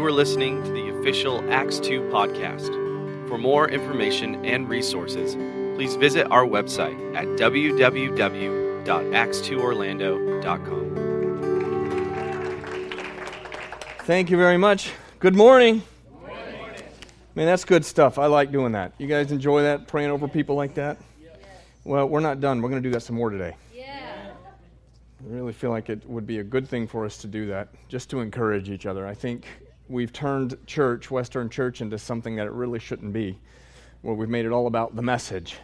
You are listening to the official Acts 2 podcast. For more information and resources, please visit our website at www.acts2orlando.com. Thank you very much. Good morning. Man, that's good stuff. I like doing that. You guys enjoy that, praying over people like that? Well, we're not done. We're going to do that some more today. Yeah. I really feel like it would be a good thing for us to do that, just to encourage each other. I think we've turned church, Western Church, into something that it really shouldn't be, where we've made it all about the message.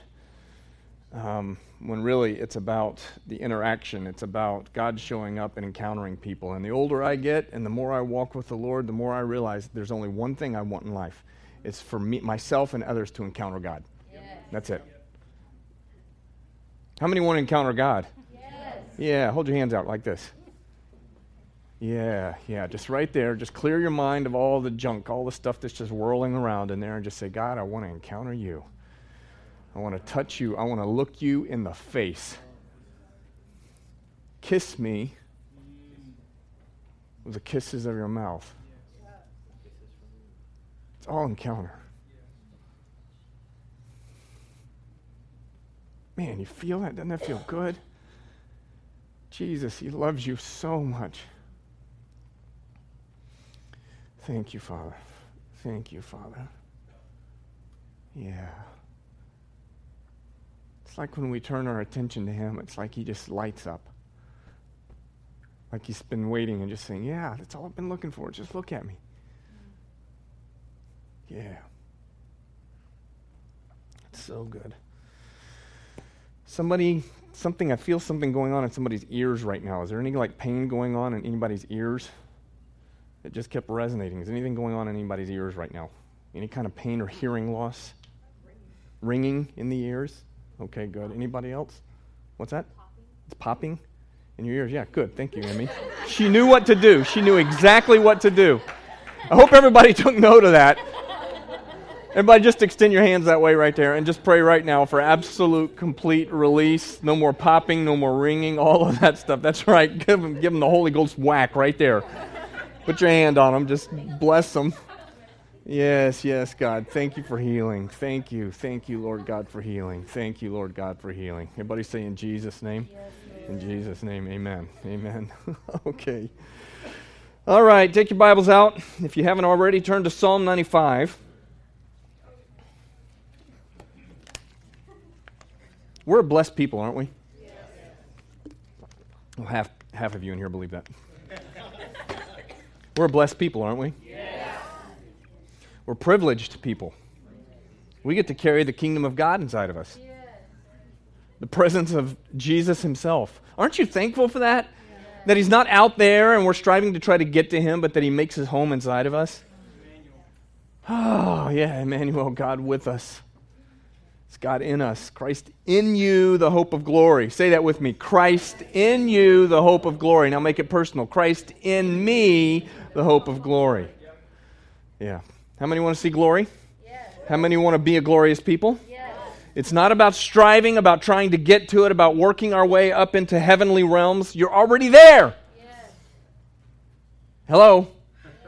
Um, when really it's about the interaction. It's about God showing up and encountering people. And the older I get and the more I walk with the Lord, the more I realize there's only one thing I want in life. It's for me, myself and others to encounter God. Yes. That's it. How many want to encounter God? Yes. Yeah, hold your hands out like this. Yeah, yeah, just right there. Just clear your mind of all the junk, all the stuff that's just whirling around in there, and just say, God, I want to encounter you. I want to touch you. I want to look you in the face. Kiss me with the kisses of your mouth. It's all encounter. Man, you feel that? Doesn't that feel good? Jesus, He loves you so much. Thank you, Father. Thank you, Father. Yeah. It's like when we turn our attention to Him, it's like He just lights up. Like He's been waiting and just saying, Yeah, that's all I've been looking for. Just look at me. Yeah. It's so good. Somebody, something, I feel something going on in somebody's ears right now. Is there any like pain going on in anybody's ears? It just kept resonating. Is anything going on in anybody's ears right now? Any kind of pain or hearing loss? Ringing in the ears? Okay, good. Anybody else? What's that? It's popping in your ears. Yeah, good. Thank you, Amy. she knew what to do. She knew exactly what to do. I hope everybody took note of that. Everybody, just extend your hands that way right there and just pray right now for absolute, complete release. No more popping, no more ringing, all of that stuff. That's right. Give them, give them the Holy Ghost whack right there. Put your hand on them. Just bless them. Yes, yes, God. Thank you for healing. Thank you. Thank you, Lord God, for healing. Thank you, Lord God, for healing. Everybody say in Jesus' name? in Jesus' name, amen. Amen. okay. All right, take your Bibles out. If you haven't already, turn to Psalm 95. We're a blessed people, aren't we? Yes. Well, half, half of you in here believe that. We're a blessed people, aren't we? Yes. We're privileged people. We get to carry the kingdom of God inside of us. Yes. The presence of Jesus himself. Aren't you thankful for that? That he's not out there and we're striving to try to get to him, but that he makes his home inside of us? Oh, yeah, Emmanuel, God with us. It's God in us. Christ in you, the hope of glory. Say that with me. Christ in you, the hope of glory. Now make it personal. Christ in me, the hope of glory. Yeah. How many want to see glory? Yes. How many want to be a glorious people? Yes. It's not about striving, about trying to get to it, about working our way up into heavenly realms. You're already there. Yes. Hello?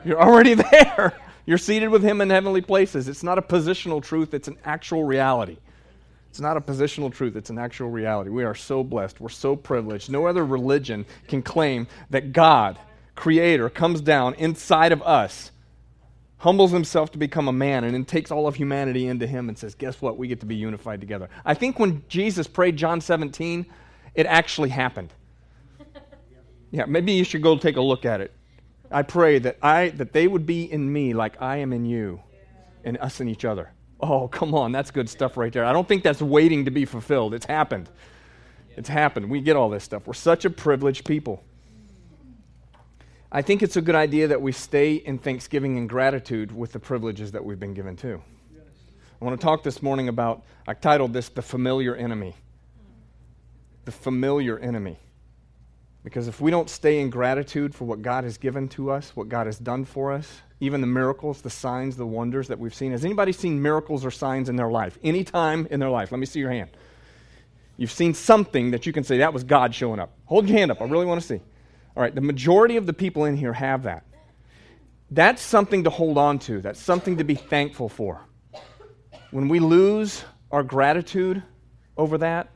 You're already there. You're seated with Him in heavenly places. It's not a positional truth, it's an actual reality. It's not a positional truth, it's an actual reality. We are so blessed. We're so privileged. No other religion can claim that God, Creator, comes down inside of us, humbles himself to become a man, and then takes all of humanity into Him and says, Guess what? We get to be unified together. I think when Jesus prayed John 17, it actually happened. Yeah, maybe you should go take a look at it. I pray that I that they would be in me like I am in you and us in each other. Oh, come on, that's good stuff right there. I don't think that's waiting to be fulfilled. It's happened. It's happened. We get all this stuff. We're such a privileged people. I think it's a good idea that we stay in thanksgiving and gratitude with the privileges that we've been given too. I want to talk this morning about, I titled this The Familiar Enemy. The Familiar Enemy. Because if we don't stay in gratitude for what God has given to us, what God has done for us, even the miracles, the signs, the wonders that we've seen. Has anybody seen miracles or signs in their life? Any time in their life? Let me see your hand. You've seen something that you can say that was God showing up. Hold your hand up. I really want to see. All right, the majority of the people in here have that. That's something to hold on to. That's something to be thankful for. When we lose our gratitude over that,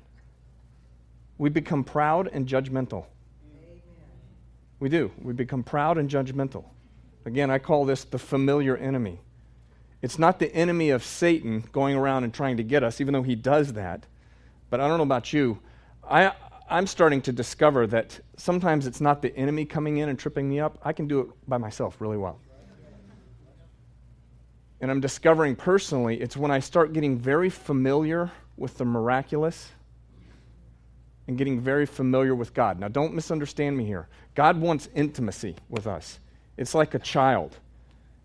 we become proud and judgmental. We do. We become proud and judgmental. Again, I call this the familiar enemy. It's not the enemy of Satan going around and trying to get us, even though he does that. But I don't know about you. I, I'm starting to discover that sometimes it's not the enemy coming in and tripping me up. I can do it by myself really well. And I'm discovering personally, it's when I start getting very familiar with the miraculous and getting very familiar with God. Now, don't misunderstand me here. God wants intimacy with us. It's like a child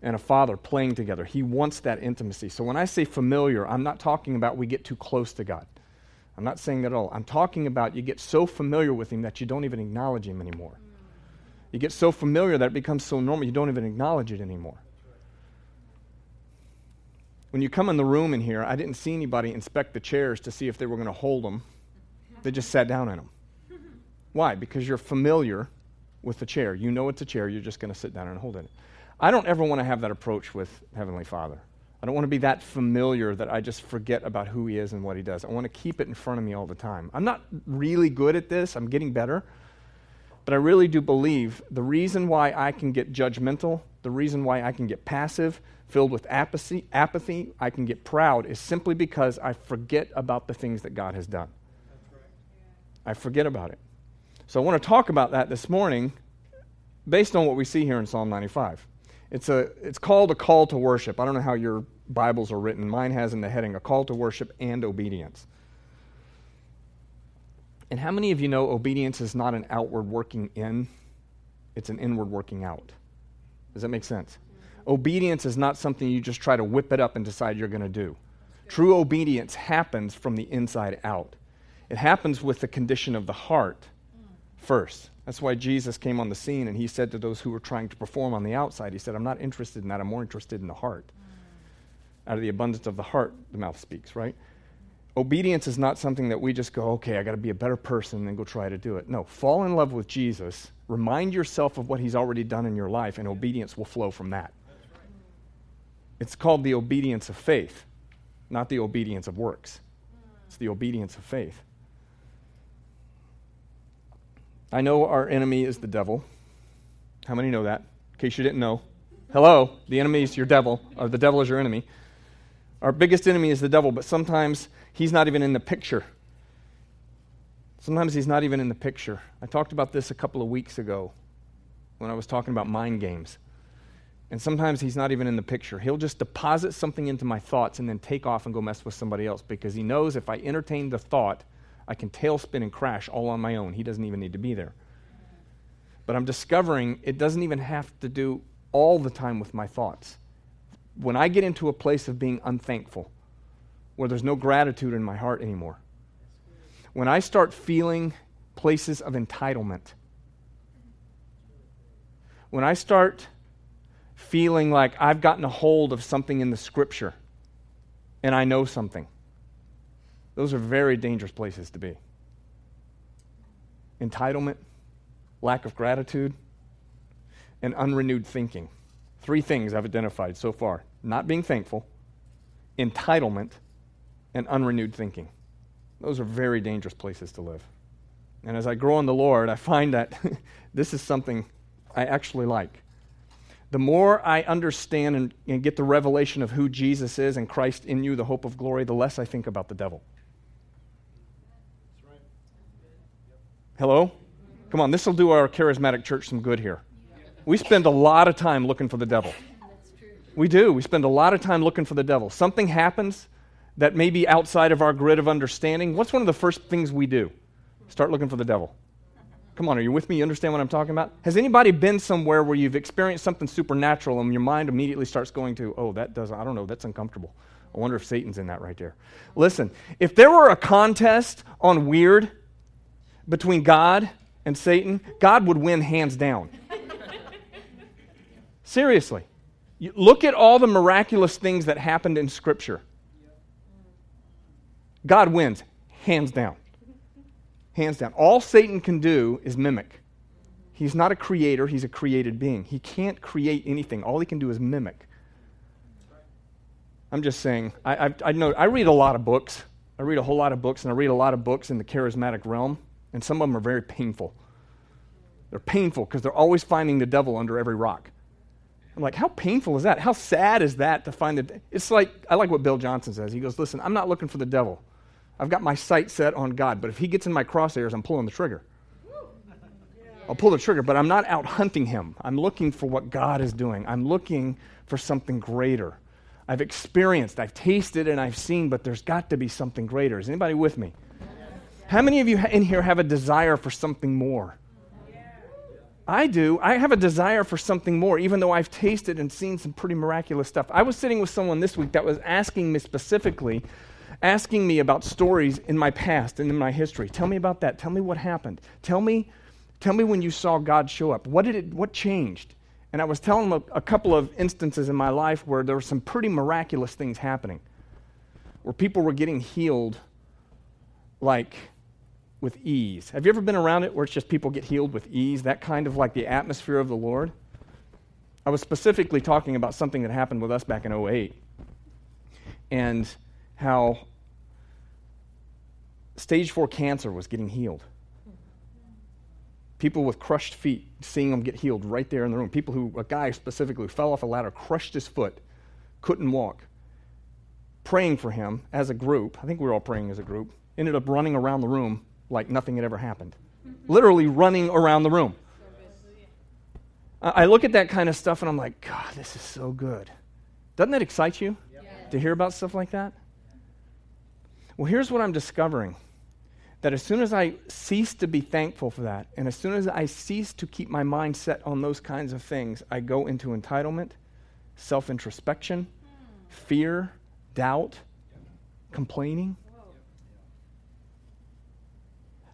and a father playing together. He wants that intimacy. So when I say familiar, I'm not talking about we get too close to God. I'm not saying that at all. I'm talking about you get so familiar with Him that you don't even acknowledge Him anymore. You get so familiar that it becomes so normal you don't even acknowledge it anymore. When you come in the room in here, I didn't see anybody inspect the chairs to see if they were going to hold them. They just sat down in them. Why? Because you're familiar with the chair. You know it's a chair, you're just going to sit down and hold it. I don't ever want to have that approach with Heavenly Father. I don't want to be that familiar that I just forget about who He is and what He does. I want to keep it in front of me all the time. I'm not really good at this, I'm getting better. But I really do believe the reason why I can get judgmental, the reason why I can get passive, filled with apathy, apathy, I can get proud is simply because I forget about the things that God has done. I forget about it. So I want to talk about that this morning based on what we see here in Psalm 95. It's, a, it's called a call to worship. I don't know how your Bibles are written. Mine has in the heading a call to worship and obedience. And how many of you know obedience is not an outward working in, it's an inward working out? Does that make sense? Obedience is not something you just try to whip it up and decide you're going to do. True obedience happens from the inside out. It happens with the condition of the heart first. That's why Jesus came on the scene and he said to those who were trying to perform on the outside, He said, I'm not interested in that. I'm more interested in the heart. Out of the abundance of the heart, the mouth speaks, right? Obedience is not something that we just go, okay, I got to be a better person and then go try to do it. No, fall in love with Jesus, remind yourself of what he's already done in your life, and obedience will flow from that. It's called the obedience of faith, not the obedience of works. It's the obedience of faith. I know our enemy is the devil. How many know that? In case you didn't know. Hello, the enemy is your devil, or the devil is your enemy. Our biggest enemy is the devil, but sometimes he's not even in the picture. Sometimes he's not even in the picture. I talked about this a couple of weeks ago when I was talking about mind games. And sometimes he's not even in the picture. He'll just deposit something into my thoughts and then take off and go mess with somebody else because he knows if I entertain the thought, I can tailspin and crash all on my own. He doesn't even need to be there. But I'm discovering it doesn't even have to do all the time with my thoughts. When I get into a place of being unthankful, where there's no gratitude in my heart anymore, when I start feeling places of entitlement, when I start feeling like I've gotten a hold of something in the scripture and I know something, those are very dangerous places to be. Entitlement, lack of gratitude, and unrenewed thinking. Three things I've identified so far not being thankful, entitlement, and unrenewed thinking. Those are very dangerous places to live. And as I grow in the Lord, I find that this is something I actually like. The more I understand and, and, get the revelation of who Jesus is and Christ in you, the hope of glory, the less I think about the devil. Hello? Come on, this will do our charismatic church some good here. We spend a lot of time looking for the devil. We do. We spend a lot of time looking for the devil. Something happens that may be outside of our grid of understanding. What's one of the first things we do? Start looking for the devil. Come on, are you with me? You understand what I'm talking about? Has anybody been somewhere where you've experienced something supernatural and your mind immediately starts going to, oh, that doesn't, I don't know, that's uncomfortable. I wonder if Satan's in that right there. Listen, if there were a contest on weird, between God and Satan, God would win hands down. Seriously. You look at all the miraculous things that happened in Scripture. God wins, hands down. Hands down. All Satan can do is mimic. He's not a creator, he's a created being. He can't create anything. All he can do is mimic. I'm just saying, I, I, I, know, I read a lot of books. I read a whole lot of books, and I read a lot of books in the charismatic realm, and some of them are very painful. They're painful because they're always finding the devil under every rock. I'm like, how painful is that? How sad is that to find the. It's like, I like what Bill Johnson says. He goes, listen, I'm not looking for the devil. I've got my sight set on God, but if he gets in my crosshairs, I'm pulling the trigger. I'll pull the trigger, but I'm not out hunting him. I'm looking for what God is doing. I'm looking for something greater. I've experienced, I've tasted, and I've seen, but there's got to be something greater. Is anybody with me? How many of you in here have a desire for something more? I do. I have a desire for something more, even though I've tasted and seen some pretty miraculous stuff. I was sitting with someone this week that was asking me specifically, asking me about stories in my past and in my history. Tell me about that. Tell me what happened. Tell me, tell me when you saw God show up. What did it? What changed? And I was telling them a, a couple of instances in my life where there were some pretty miraculous things happening, where people were getting healed, like with ease. Have you ever been around it where it's just people get healed with ease? That kind of like the atmosphere of the Lord? I was specifically talking about something that happened with us back in 08 and how stage four cancer was getting healed. People with crushed feet, seeing them get healed right there in the room. People who, a guy specifically, fell off a ladder, crushed his foot, couldn't walk. Praying for him as a group, I think we were all praying as a group, ended up running around the room like nothing had ever happened. Literally running around the room. I look at that kind of stuff and I'm like, God, this is so good. Doesn't that excite you to hear about stuff like that? Well, here's what I'm discovering that as soon as I cease to be thankful for that, and as soon as I cease to keep my mind set on those kinds of things, I go into entitlement, self introspection, hmm. fear, doubt, complaining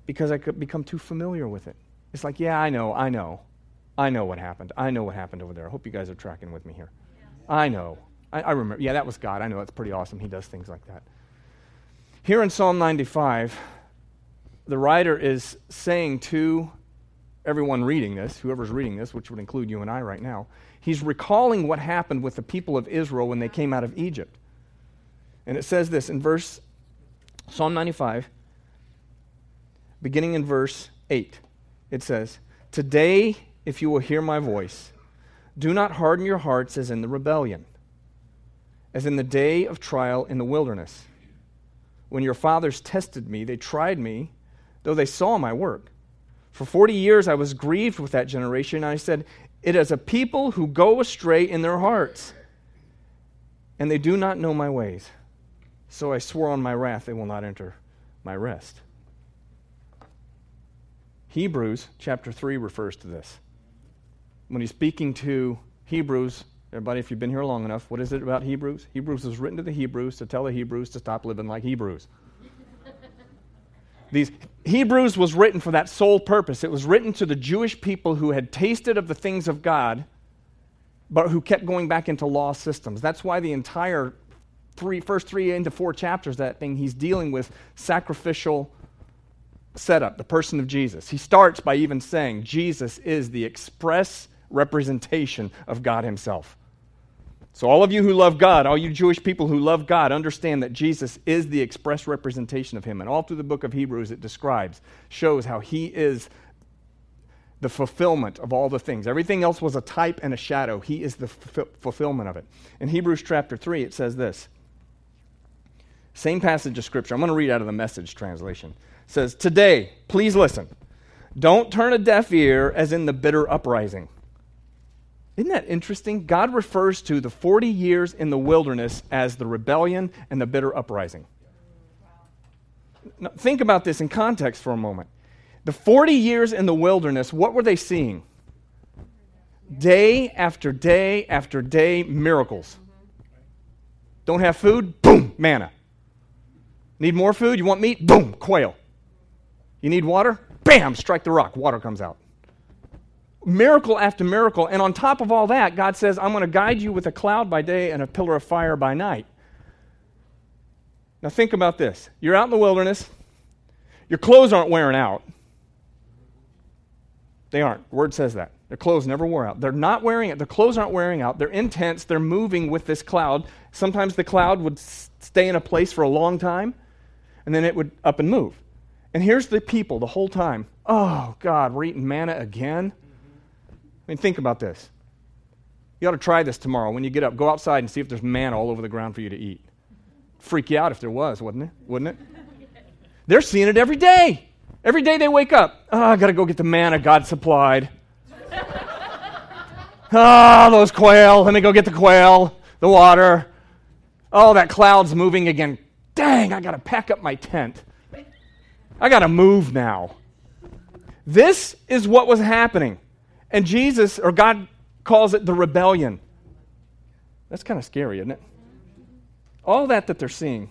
because I could become too familiar with it. It's like, yeah, I know, I know. I know what happened. I know what happened over there. I hope you guys are tracking with me here. I know. I, I remember. Yeah, that was God. I know that's pretty awesome. He does things like that. Here in Psalm 95, the writer is saying to everyone reading this, whoever's reading this, which would include you and I right now, he's recalling what happened with the people of Israel when they came out of Egypt. And it says this in verse Psalm 95 beginning in verse 8. It says, Today, if you will hear my voice, do not harden your hearts as in the rebellion, as in the day of trial in the wilderness. When your fathers tested me, they tried me, though they saw my work. For 40 years I was grieved with that generation, and I said, It is a people who go astray in their hearts, and they do not know my ways. So I swore on my wrath, they will not enter my rest. Hebrews chapter 3 refers to this. When he's speaking to Hebrews, everybody, if you've been here long enough, what is it about Hebrews? Hebrews was written to the Hebrews to tell the Hebrews to stop living like Hebrews. These Hebrews was written for that sole purpose. It was written to the Jewish people who had tasted of the things of God, but who kept going back into law systems. That's why the entire three, first three into four chapters, that thing, he's dealing with sacrificial setup, the person of Jesus. He starts by even saying Jesus is the express representation of God Himself. So, all of you who love God, all you Jewish people who love God, understand that Jesus is the express representation of Him. And all through the book of Hebrews, it describes, shows how He is the fulfillment of all the things. Everything else was a type and a shadow. He is the f- fulfillment of it. In Hebrews chapter 3, it says this. Same passage of Scripture. I'm going to read out of the message translation says, Today, please listen. Don't turn a deaf ear as in the bitter uprising. Isn't that interesting? God refers to the 40 years in the wilderness as the rebellion and the bitter uprising. Now, think about this in context for a moment. The 40 years in the wilderness, what were they seeing? Day after day after day, miracles. Don't have food? Boom, manna. Need more food? You want meat? Boom, quail. You need water? Bam, strike the rock. Water comes out. Miracle after miracle. And on top of all that, God says, I'm going to guide you with a cloud by day and a pillar of fire by night. Now, think about this. You're out in the wilderness, your clothes aren't wearing out. They aren't. The word says that. Their clothes never wore out. They're not wearing it. Their clothes aren't wearing out. They're intense. They're moving with this cloud. Sometimes the cloud would stay in a place for a long time, and then it would up and move. And here's the people the whole time. Oh, God, we're eating manna again? I mean, think about this. You ought to try this tomorrow. When you get up, go outside and see if there's manna all over the ground for you to eat. Freak you out if there was, wouldn't it? Wouldn't it? They're seeing it every day. Every day they wake up. Oh, I got to go get the manna God supplied. oh, those quail. Let me go get the quail, the water. Oh, that cloud's moving again. Dang, I got to pack up my tent. I got to move now. This is what was happening. And Jesus, or God, calls it the rebellion. That's kind of scary, isn't it? All that that they're seeing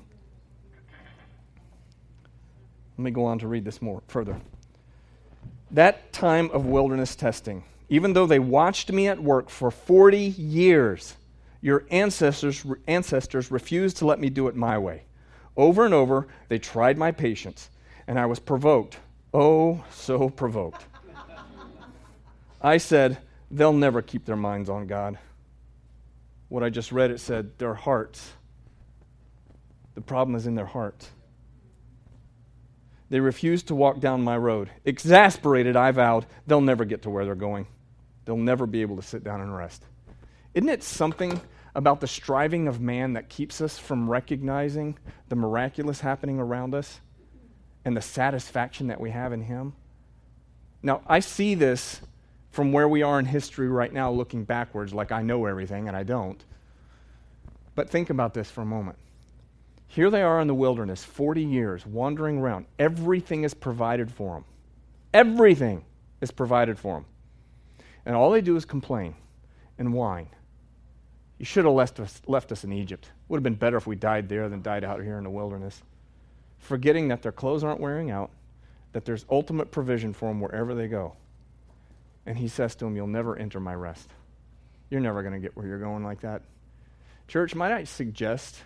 let me go on to read this more further. That time of wilderness testing, even though they watched me at work for 40 years, your ancestors, ancestors refused to let me do it my way. Over and over, they tried my patience, and I was provoked. Oh, so provoked. I said, they'll never keep their minds on God. What I just read, it said, their hearts. The problem is in their hearts. They refused to walk down my road. Exasperated, I vowed, they'll never get to where they're going. They'll never be able to sit down and rest. Isn't it something about the striving of man that keeps us from recognizing the miraculous happening around us and the satisfaction that we have in Him? Now, I see this from where we are in history right now, looking backwards, like I know everything and I don't. But think about this for a moment. Here they are in the wilderness, 40 years, wandering around. Everything is provided for them. Everything is provided for them. And all they do is complain and whine. You should have left us, left us in Egypt. Would have been better if we died there than died out here in the wilderness. Forgetting that their clothes aren't wearing out, that there's ultimate provision for them wherever they go. And he says to them, You'll never enter my rest. You're never going to get where you're going like that. Church, might I suggest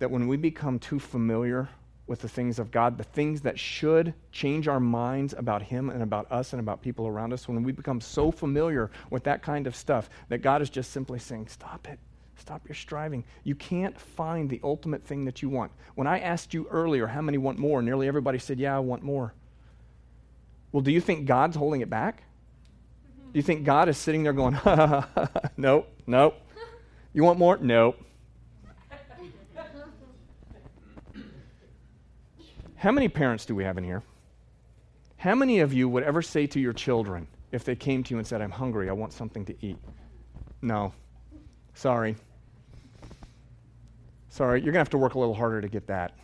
that when we become too familiar with the things of God, the things that should change our minds about Him and about us and about people around us, when we become so familiar with that kind of stuff that God is just simply saying, Stop it. Stop your striving. You can't find the ultimate thing that you want. When I asked you earlier how many want more, nearly everybody said, Yeah, I want more. Well, do you think God's holding it back? Do you think God is sitting there going, Nope, nope. You want more? Nope. How many parents do we have in here? How many of you would ever say to your children, if they came to you and said, I'm hungry, I want something to eat? No. Sorry. Sorry, you're going to have to work a little harder to get that.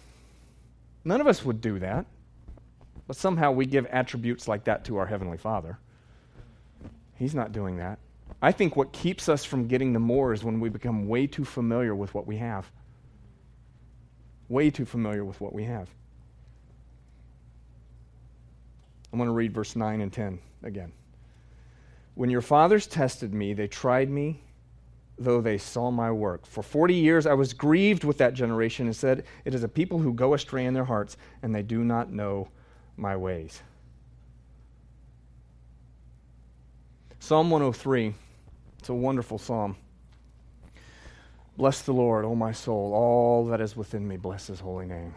None of us would do that. But somehow we give attributes like that to our Heavenly Father. He's not doing that. I think what keeps us from getting the more is when we become way too familiar with what we have. Way too familiar with what we have. I'm going to read verse 9 and 10 again. When your fathers tested me, they tried me, though they saw my work. For 40 years I was grieved with that generation and said, It is a people who go astray in their hearts, and they do not know my ways. Psalm 103, it's a wonderful psalm. Bless the Lord, O my soul, all that is within me, bless his holy name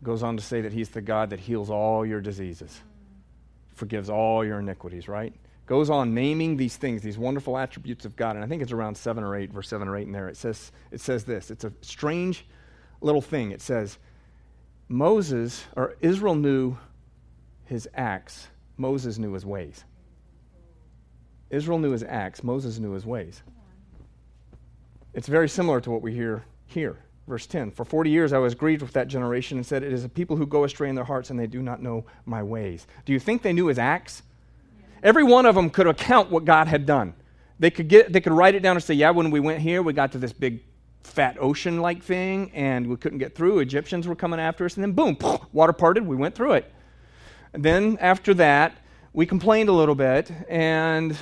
It goes on to say that he's the God that heals all your diseases, forgives all your iniquities, right? Goes on naming these things, these wonderful attributes of God. And I think it's around 7 or 8, verse 7 or 8 in there. It says, it says this. It's a strange little thing. It says, Moses, or Israel knew his acts, Moses knew his ways. Israel knew his acts, Moses knew his ways. It's very similar to what we hear here. Verse 10 For 40 years I was grieved with that generation and said, It is a people who go astray in their hearts and they do not know my ways. Do you think they knew his acts? Every one of them could account what God had done. They could, get, they could write it down and say, Yeah, when we went here, we got to this big fat ocean like thing and we couldn't get through. Egyptians were coming after us, and then boom, water parted, we went through it. And then after that, we complained a little bit and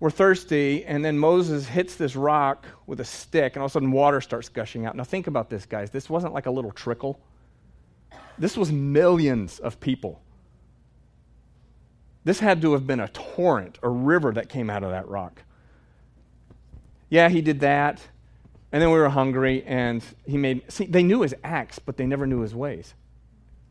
we're thirsty, and then Moses hits this rock with a stick, and all of a sudden water starts gushing out. Now, think about this, guys. This wasn't like a little trickle, this was millions of people. This had to have been a torrent, a river that came out of that rock. Yeah, he did that. And then we were hungry, and he made. See, they knew his acts, but they never knew his ways.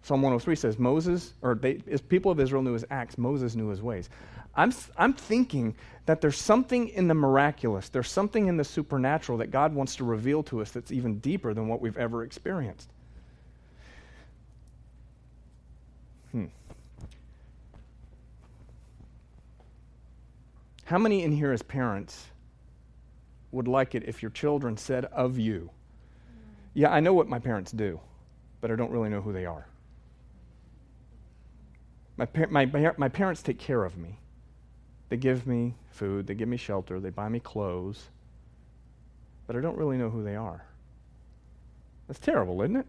Psalm 103 says Moses, or people of Israel knew his acts, Moses knew his ways. I'm, I'm thinking that there's something in the miraculous, there's something in the supernatural that God wants to reveal to us that's even deeper than what we've ever experienced. Hmm. How many in here as parents would like it if your children said of you, Yeah, I know what my parents do, but I don't really know who they are? My, par- my, my parents take care of me. They give me food, they give me shelter, they buy me clothes, but I don't really know who they are. That's terrible, isn't it?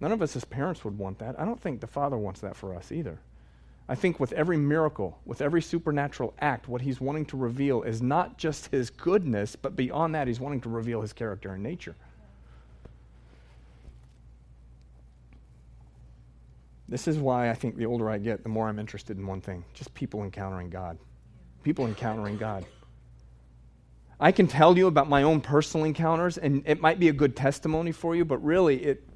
None of us as parents would want that. I don't think the Father wants that for us either. I think with every miracle, with every supernatural act, what he's wanting to reveal is not just his goodness, but beyond that, he's wanting to reveal his character and nature. This is why I think the older I get, the more I'm interested in one thing just people encountering God. People encountering God. I can tell you about my own personal encounters, and it might be a good testimony for you, but really it,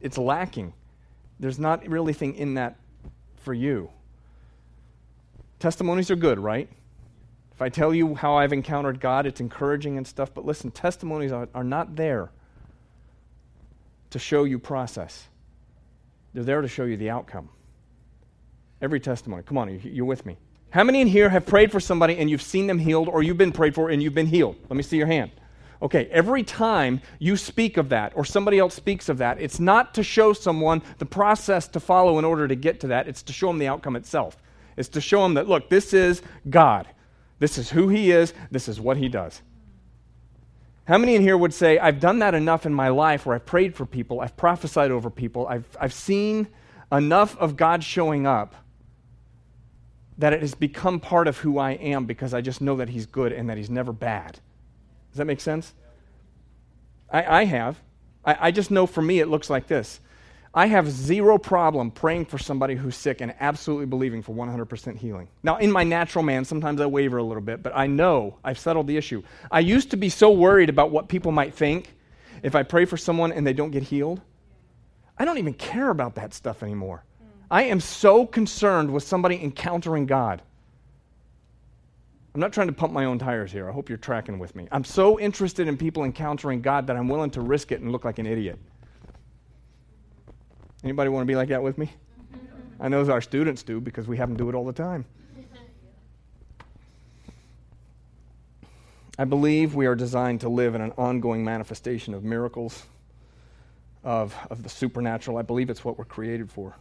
it's lacking. There's not really anything in that for you. Testimonies are good, right? If I tell you how I've encountered God, it's encouraging and stuff, but listen, testimonies are, are not there to show you process. They're there to show you the outcome. Every testimony. Come on, you're with me. How many in here have prayed for somebody and you've seen them healed, or you've been prayed for and you've been healed? Let me see your hand. Okay, every time you speak of that or somebody else speaks of that, it's not to show someone the process to follow in order to get to that, it's to show them the outcome itself. It's to show them that, look, this is God. This is who He is, this is what He does. How many in here would say, I've done that enough in my life where I've prayed for people, I've prophesied over people, I've, I've seen enough of God showing up that it has become part of who I am because I just know that He's good and that He's never bad? Does that make sense? I, I have. I, I just know for me it looks like this. I have zero problem praying for somebody who's sick and absolutely believing for 100% healing. Now, in my natural man, sometimes I waver a little bit, but I know I've settled the issue. I used to be so worried about what people might think if I pray for someone and they don't get healed. I don't even care about that stuff anymore. I am so concerned with somebody encountering God. I'm not trying to pump my own tires here. I hope you're tracking with me. I'm so interested in people encountering God that I'm willing to risk it and look like an idiot. Anybody want to be like that with me? I know our students do because we have them do it all the time. I believe we are designed to live in an ongoing manifestation of miracles, of, of the supernatural. I believe it's what we're created for.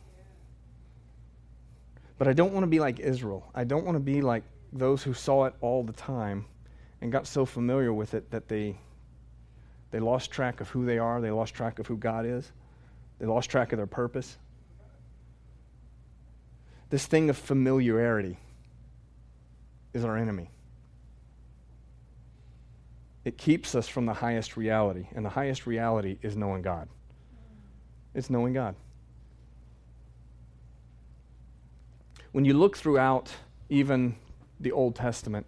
But I don't want to be like Israel. I don't want to be like those who saw it all the time and got so familiar with it that they, they lost track of who they are, they lost track of who God is. They lost track of their purpose. This thing of familiarity is our enemy. It keeps us from the highest reality, and the highest reality is knowing God. It's knowing God. When you look throughout even the Old Testament,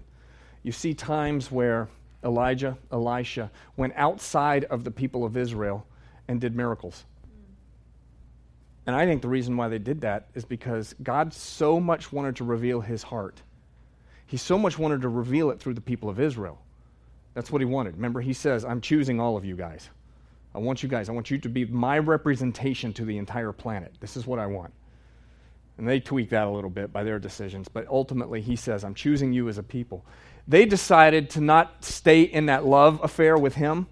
you see times where Elijah, Elisha went outside of the people of Israel and did miracles. And I think the reason why they did that is because God so much wanted to reveal his heart. He so much wanted to reveal it through the people of Israel. That's what he wanted. Remember, he says, I'm choosing all of you guys. I want you guys, I want you to be my representation to the entire planet. This is what I want. And they tweak that a little bit by their decisions, but ultimately he says, I'm choosing you as a people. They decided to not stay in that love affair with him.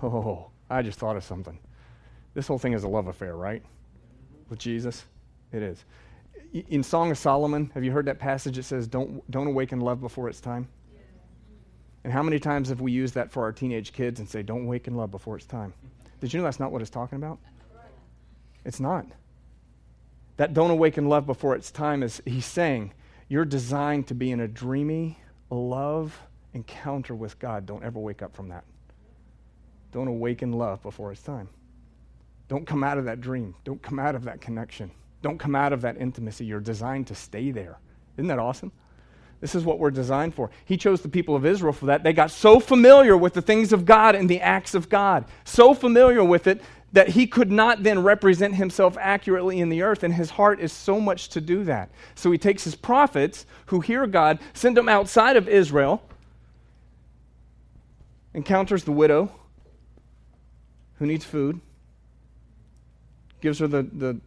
Oh, I just thought of something. This whole thing is a love affair, right? With Jesus? It is. In Song of Solomon, have you heard that passage that says, Don't, don't awaken love before it's time? And how many times have we used that for our teenage kids and say, Don't awaken love before it's time? Did you know that's not what it's talking about? It's not. That don't awaken love before it's time is he's saying, You're designed to be in a dreamy love encounter with God. Don't ever wake up from that. Don't awaken love before it's time. Don't come out of that dream. Don't come out of that connection. don't come out of that intimacy. You're designed to stay there. Isn't that awesome? This is what we're designed for. He chose the people of Israel for that. They got so familiar with the things of God and the acts of God, so familiar with it that he could not then represent himself accurately in the earth, and his heart is so much to do that. So he takes his prophets who hear God, send them outside of Israel, encounters the widow who needs food, gives her the, the,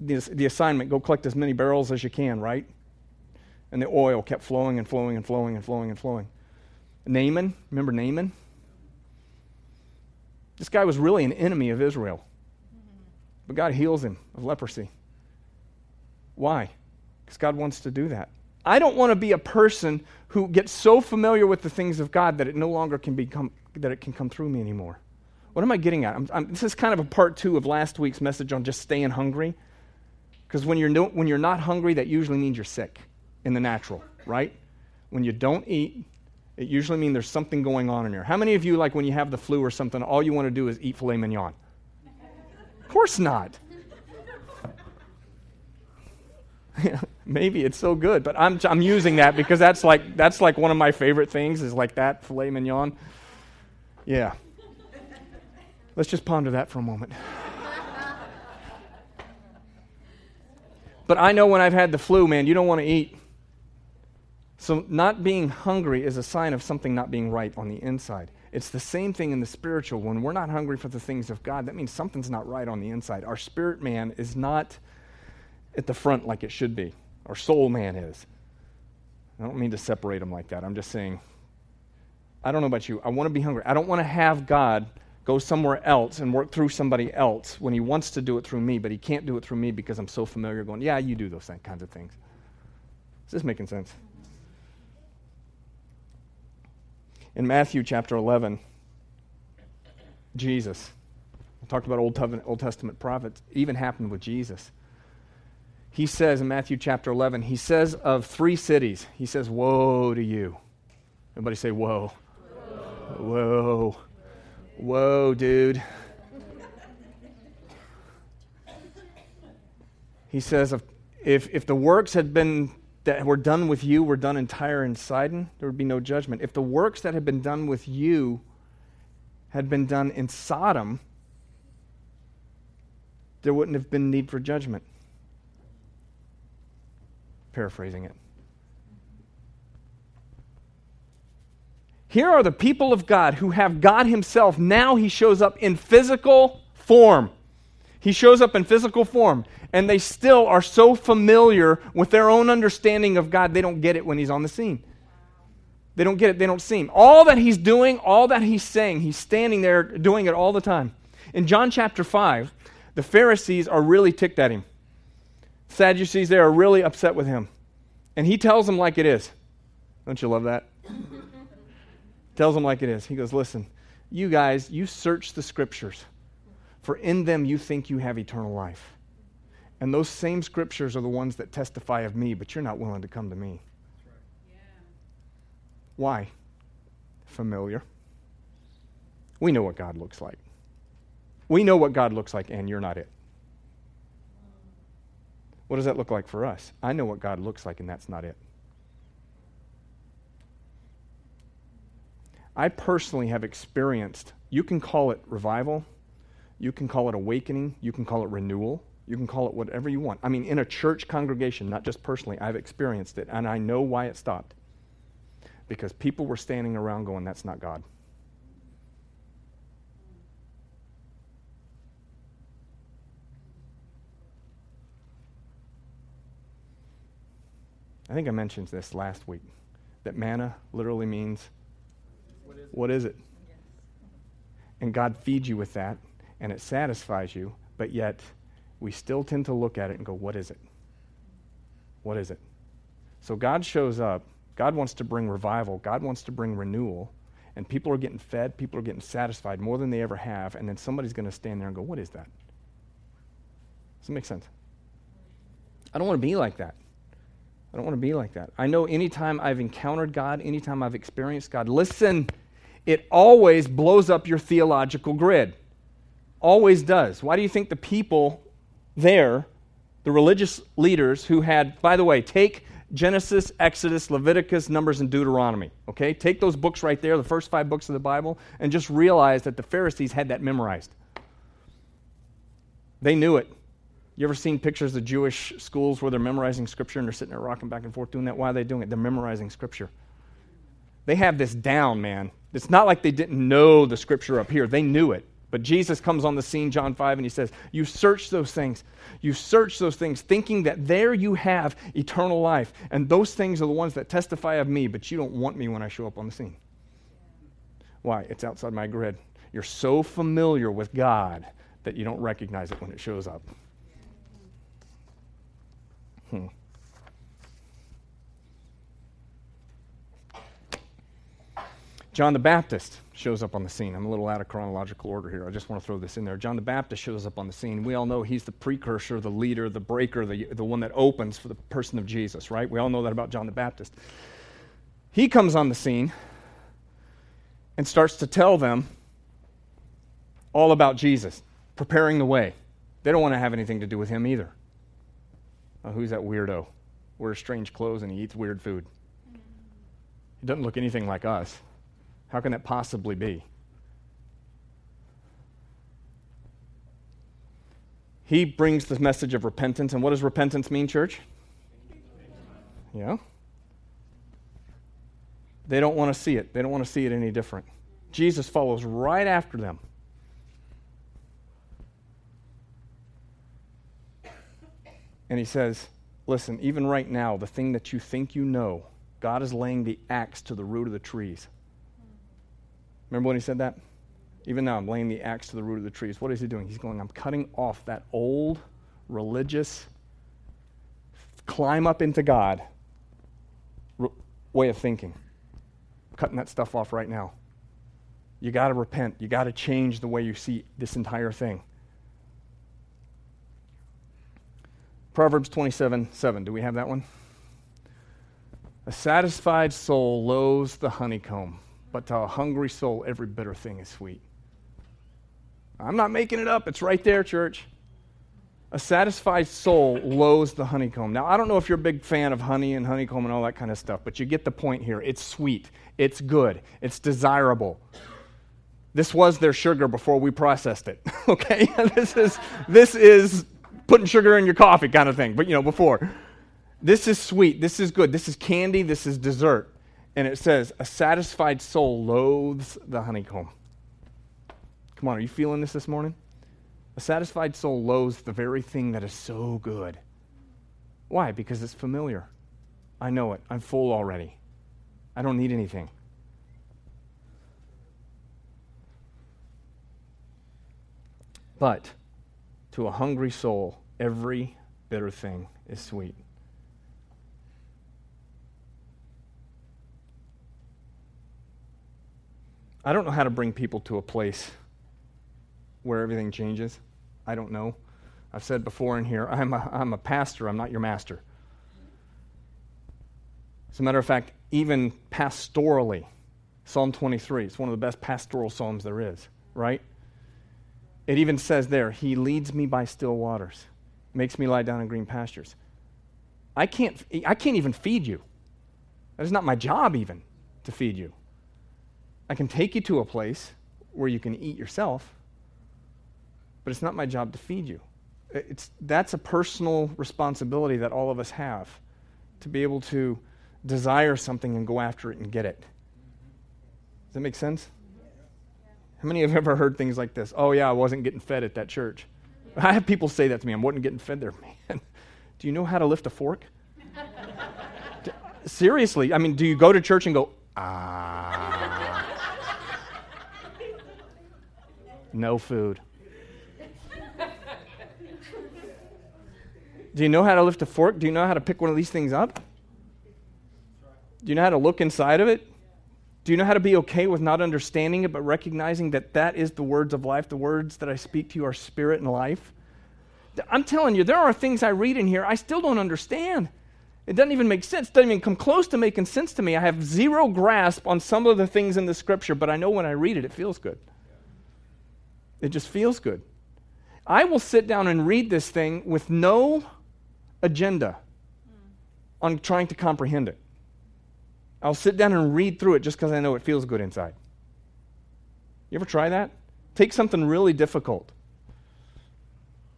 the, the assignment go collect as many barrels as you can, right? And the oil kept flowing and flowing and flowing and flowing and flowing. Naaman, remember Naaman? This guy was really an enemy of Israel. But God heals him of leprosy. Why? Because God wants to do that. I don't want to be a person who gets so familiar with the things of God that it no longer can become that it can come through me anymore. What am I getting at? I'm, I'm, this is kind of a part two of last week's message on just staying hungry. Because when you're, no, when you're not hungry, that usually means you're sick in the natural, right? When you don't eat, it usually means there's something going on in there. How many of you, like when you have the flu or something, all you want to do is eat filet mignon? Of course not. Maybe it's so good, but I'm, I'm using that because that's like, that's like one of my favorite things is like that filet mignon. Yeah. Let's just ponder that for a moment. but I know when I've had the flu, man, you don't want to eat. So, not being hungry is a sign of something not being right on the inside. It's the same thing in the spiritual. When we're not hungry for the things of God, that means something's not right on the inside. Our spirit man is not at the front like it should be. Our soul man is. I don't mean to separate them like that. I'm just saying, I don't know about you. I want to be hungry. I don't want to have God go somewhere else and work through somebody else when he wants to do it through me, but he can't do it through me because I'm so familiar going, yeah, you do those kinds of things. Is this making sense? in Matthew chapter 11, Jesus, I talked about Old, Old Testament prophets, even happened with Jesus. He says in Matthew chapter 11, he says of three cities, he says, Woe to you. Everybody say, Woe. Whoa. Whoa, Whoa dude. he says, if, if the works had been that were done with you were done in Tyre and Sidon, there would be no judgment. If the works that had been done with you had been done in Sodom, there wouldn't have been need for judgment. Paraphrasing it. Here are the people of God who have God Himself. Now He shows up in physical form. He shows up in physical form and they still are so familiar with their own understanding of God, they don't get it when He's on the scene. They don't get it, they don't see Him. All that He's doing, all that He's saying, He's standing there doing it all the time. In John chapter 5, the Pharisees are really ticked at Him. Sadducees, they are really upset with Him. And He tells them like it is. Don't you love that? Tells them like it is. He goes, Listen, you guys, you search the scriptures, for in them you think you have eternal life. And those same scriptures are the ones that testify of me, but you're not willing to come to me. Why? Familiar. We know what God looks like. We know what God looks like, and you're not it. What does that look like for us? I know what God looks like, and that's not it. I personally have experienced, you can call it revival, you can call it awakening, you can call it renewal. You can call it whatever you want. I mean, in a church congregation, not just personally, I've experienced it, and I know why it stopped. Because people were standing around going, That's not God. I think I mentioned this last week that manna literally means what is it? And God feeds you with that, and it satisfies you, but yet we still tend to look at it and go, What is it? What is it? So God shows up. God wants to bring revival. God wants to bring renewal. And people are getting fed. People are getting satisfied more than they ever have. And then somebody's going to stand there and go, What is that? Does it make sense? I don't want to be like that. I don't want to be like that. I know anytime I've encountered God, anytime I've experienced God, listen, it always blows up your theological grid. Always does. Why do you think the people there The religious leaders who had, by the way, take Genesis, Exodus, Leviticus, Numbers, and Deuteronomy. Okay? Take those books right there, the first five books of the Bible, and just realize that the Pharisees had that memorized. They knew it. You ever seen pictures of Jewish schools where they're memorizing scripture and they're sitting there rocking back and forth doing that? Why are they doing it? They're memorizing scripture. They have this down, man. It's not like they didn't know the scripture up here, they knew it. But Jesus comes on the scene, John 5, and he says, You search those things. You search those things, thinking that there you have eternal life. And those things are the ones that testify of me, but you don't want me when I show up on the scene. Why? It's outside my grid. You're so familiar with God that you don't recognize it when it shows up. Hmm. John the Baptist shows up on the scene. I'm a little out of chronological order here. I just want to throw this in there. John the Baptist shows up on the scene. We all know he's the precursor, the leader, the breaker, the, the one that opens for the person of Jesus, right? We all know that about John the Baptist. He comes on the scene and starts to tell them all about Jesus, preparing the way. They don't want to have anything to do with him either. Oh, who's that weirdo? Wears strange clothes and he eats weird food. He doesn't look anything like us. How can that possibly be? He brings the message of repentance. And what does repentance mean, church? Yeah. They don't want to see it. They don't want to see it any different. Jesus follows right after them. And he says, Listen, even right now, the thing that you think you know, God is laying the axe to the root of the trees. Remember when he said that? Even now, I'm laying the axe to the root of the trees. What is he doing? He's going, I'm cutting off that old religious climb up into God way of thinking. I'm cutting that stuff off right now. You got to repent. You got to change the way you see this entire thing. Proverbs 27 7. Do we have that one? A satisfied soul loathes the honeycomb, but to a hungry soul, every bitter thing is sweet. I'm not making it up. It's right there, church. A satisfied soul loathes the honeycomb. Now, I don't know if you're a big fan of honey and honeycomb and all that kind of stuff, but you get the point here. It's sweet, it's good, it's desirable. This was their sugar before we processed it. okay? this is this is putting sugar in your coffee kind of thing, but you know, before. This is sweet, this is good, this is candy, this is dessert. And it says, a satisfied soul loathes the honeycomb. Come on, are you feeling this this morning? A satisfied soul loathes the very thing that is so good. Why? Because it's familiar. I know it. I'm full already. I don't need anything. But to a hungry soul, every bitter thing is sweet. I don't know how to bring people to a place where everything changes. I don't know. I've said before in here, I'm a, I'm a pastor, I'm not your master. As a matter of fact, even pastorally, Psalm 23, it's one of the best pastoral psalms there is, right? It even says there, He leads me by still waters, makes me lie down in green pastures. I can't, I can't even feed you. That is not my job, even, to feed you. I can take you to a place where you can eat yourself, but it's not my job to feed you. It's, that's a personal responsibility that all of us have to be able to desire something and go after it and get it. Does that make sense? How many have ever heard things like this? Oh, yeah, I wasn't getting fed at that church. I have people say that to me. I wasn't getting fed there. Man, do you know how to lift a fork? Seriously, I mean, do you go to church and go, ah? No food. Do you know how to lift a fork? Do you know how to pick one of these things up? Do you know how to look inside of it? Do you know how to be okay with not understanding it, but recognizing that that is the words of life? The words that I speak to you are spirit and life. I'm telling you, there are things I read in here I still don't understand. It doesn't even make sense. It doesn't even come close to making sense to me. I have zero grasp on some of the things in the scripture, but I know when I read it, it feels good. It just feels good. I will sit down and read this thing with no agenda on trying to comprehend it. I'll sit down and read through it just because I know it feels good inside. You ever try that? Take something really difficult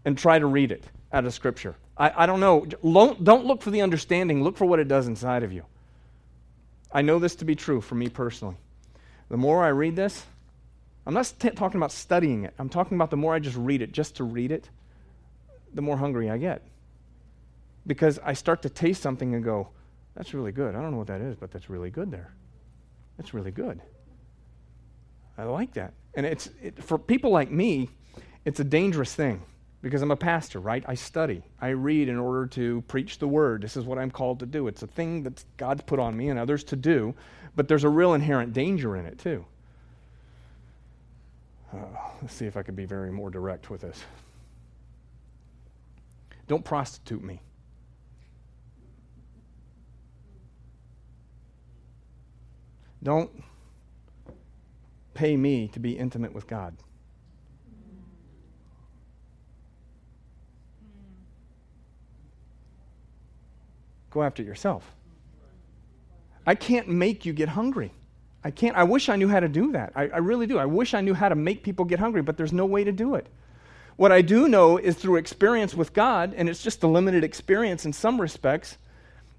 and try to read it out of Scripture. I, I don't know. Don't look for the understanding, look for what it does inside of you. I know this to be true for me personally. The more I read this, I'm not talking about studying it. I'm talking about the more I just read it, just to read it, the more hungry I get. Because I start to taste something and go, that's really good. I don't know what that is, but that's really good there. That's really good. I like that. And it's it, for people like me, it's a dangerous thing because I'm a pastor, right? I study. I read in order to preach the word. This is what I'm called to do. It's a thing that God's put on me and others to do, but there's a real inherent danger in it, too. Uh, let's see if I can be very more direct with this. Don't prostitute me. Don't pay me to be intimate with God. Go after yourself. I can't make you get hungry. I can't. I wish I knew how to do that. I, I, really do. I wish I knew how to make people get hungry, but there's no way to do it. What I do know is through experience with God, and it's just a limited experience in some respects.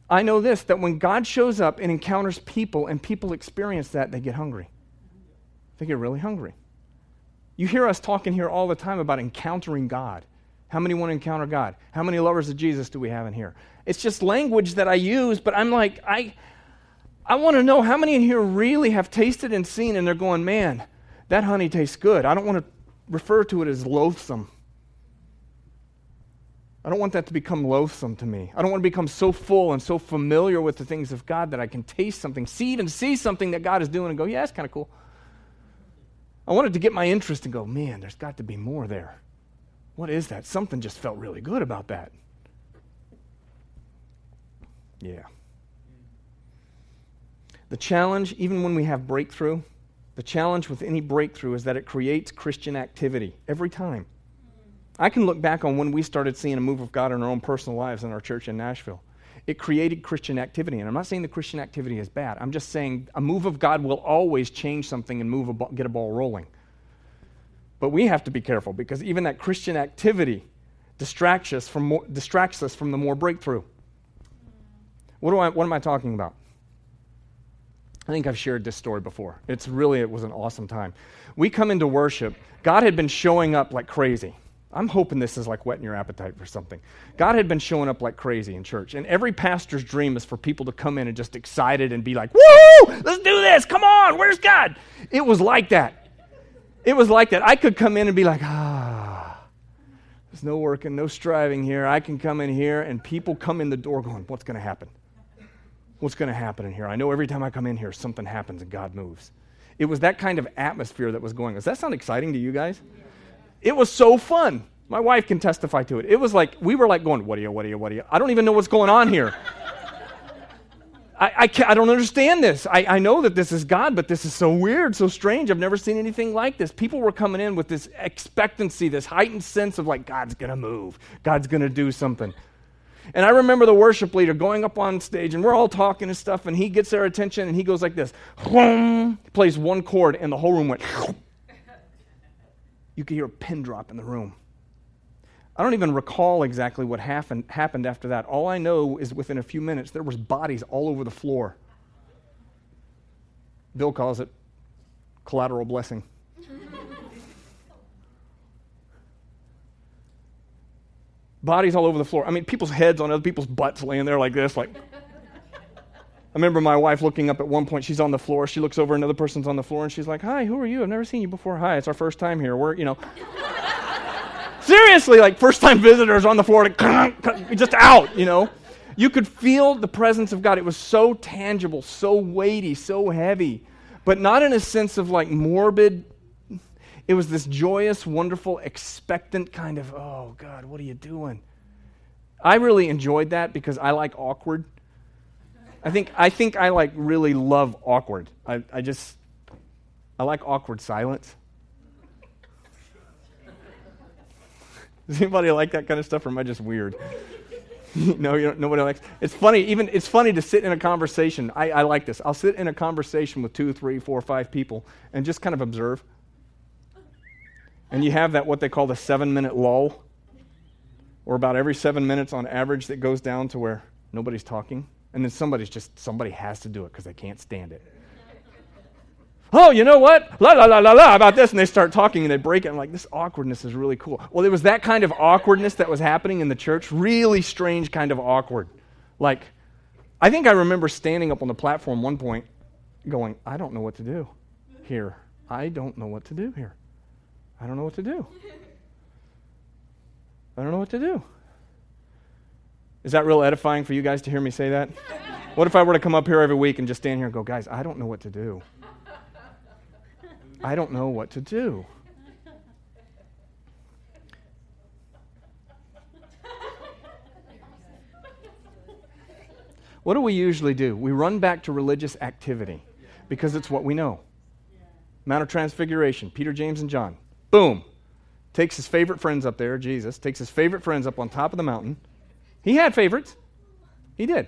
I know this that when God shows up and encounters people and people experience that, they get hungry. They get really hungry. You hear us talking here all the time about encountering God. How many want to encounter God? How many lovers of Jesus do we have in here? It's just language that I use, but I'm like, I, I want to know how many in here really have tasted and seen and they're going, man, that honey tastes good. I don't want to refer to it as loathsome. I don't want that to become loathsome to me. I don't want to become so full and so familiar with the things of God that I can taste something, see even see something that God is doing and go, yeah, that's kind of cool. I wanted to get my interest and go, man, there's got to be more there. What is that? Something just felt really good about that. Yeah. The challenge, even when we have breakthrough, the challenge with any breakthrough is that it creates Christian activity every time. I can look back on when we started seeing a move of God in our own personal lives in our church in Nashville. It created Christian activity. And I'm not saying the Christian activity is bad. I'm just saying a move of God will always change something and move a get a ball rolling. But we have to be careful because even that Christian activity distracts us from, more, distracts us from the more breakthrough. What, do I, what am I talking about? I think I've shared this story before. It's really, it was an awesome time. We come into worship. God had been showing up like crazy. I'm hoping this is like whetting your appetite for something. God had been showing up like crazy in church. And every pastor's dream is for people to come in and just excited and be like, woo, let's do this. Come on, where's God? It was like that. It was like that. I could come in and be like, ah, there's no working, no striving here. I can come in here and people come in the door going, what's going to happen? What's going to happen in here. I know every time I come in here, something happens and God moves. It was that kind of atmosphere that was going. Does that sound exciting to you guys? It was so fun. My wife can testify to it. It was like, we were like going, what are you, what are you, what are you? I don't even know what's going on here. I, I, I, don't understand this. I, I know that this is God, but this is so weird, so strange. I've never seen anything like this. People were coming in with this expectancy, this heightened sense of like, God's going to move, God's going to do something. And I remember the worship leader going up on stage, and we're all talking and stuff, and he gets their attention, and he goes like this. Plays one chord, and the whole room went. You could hear a pin drop in the room. I don't even recall exactly what happened, happened after that. All I know is within a few minutes, there was bodies all over the floor. Bill calls it collateral blessing. Bodies all over the floor. I mean, people's heads on other people's butts laying there like this, like. I remember my wife looking up at one point. She's on the floor. She looks over, another person's on the floor, and she's like, "Hi, who are you? I've never seen you before. Hi, it's our first time here. We're, you know." Seriously, like first time visitors on the floor, like, just out, you know. You could feel the presence of God. It was so tangible, so weighty, so heavy, but not in a sense of like morbid it was this joyous, wonderful, expectant kind of, oh, God, what are you doing? I really enjoyed that because I like awkward. I think I think I like really love awkward. I, I just I like awkward silence. Does anybody like that kind of stuff, or am I just weird? no, you don't, nobody likes. It's funny. Even it's funny to sit in a conversation. I, I like this. I'll sit in a conversation with two, three, four, five people and just kind of observe. And you have that what they call the seven-minute lull, or about every seven minutes on average that goes down to where nobody's talking, and then somebody's just somebody has to do it because they can't stand it oh, you know what? La la la la la about this. And they start talking and they break it. I'm like, this awkwardness is really cool. Well, it was that kind of awkwardness that was happening in the church. Really strange kind of awkward. Like, I think I remember standing up on the platform one point going, I don't know what to do here. I don't know what to do here. I don't know what to do. I don't know what to do. Is that real edifying for you guys to hear me say that? What if I were to come up here every week and just stand here and go, guys, I don't know what to do? I don't know what to do. What do we usually do? We run back to religious activity because it's what we know. Mount of Transfiguration, Peter, James, and John. Boom. Takes his favorite friends up there, Jesus, takes his favorite friends up on top of the mountain. He had favorites. He did.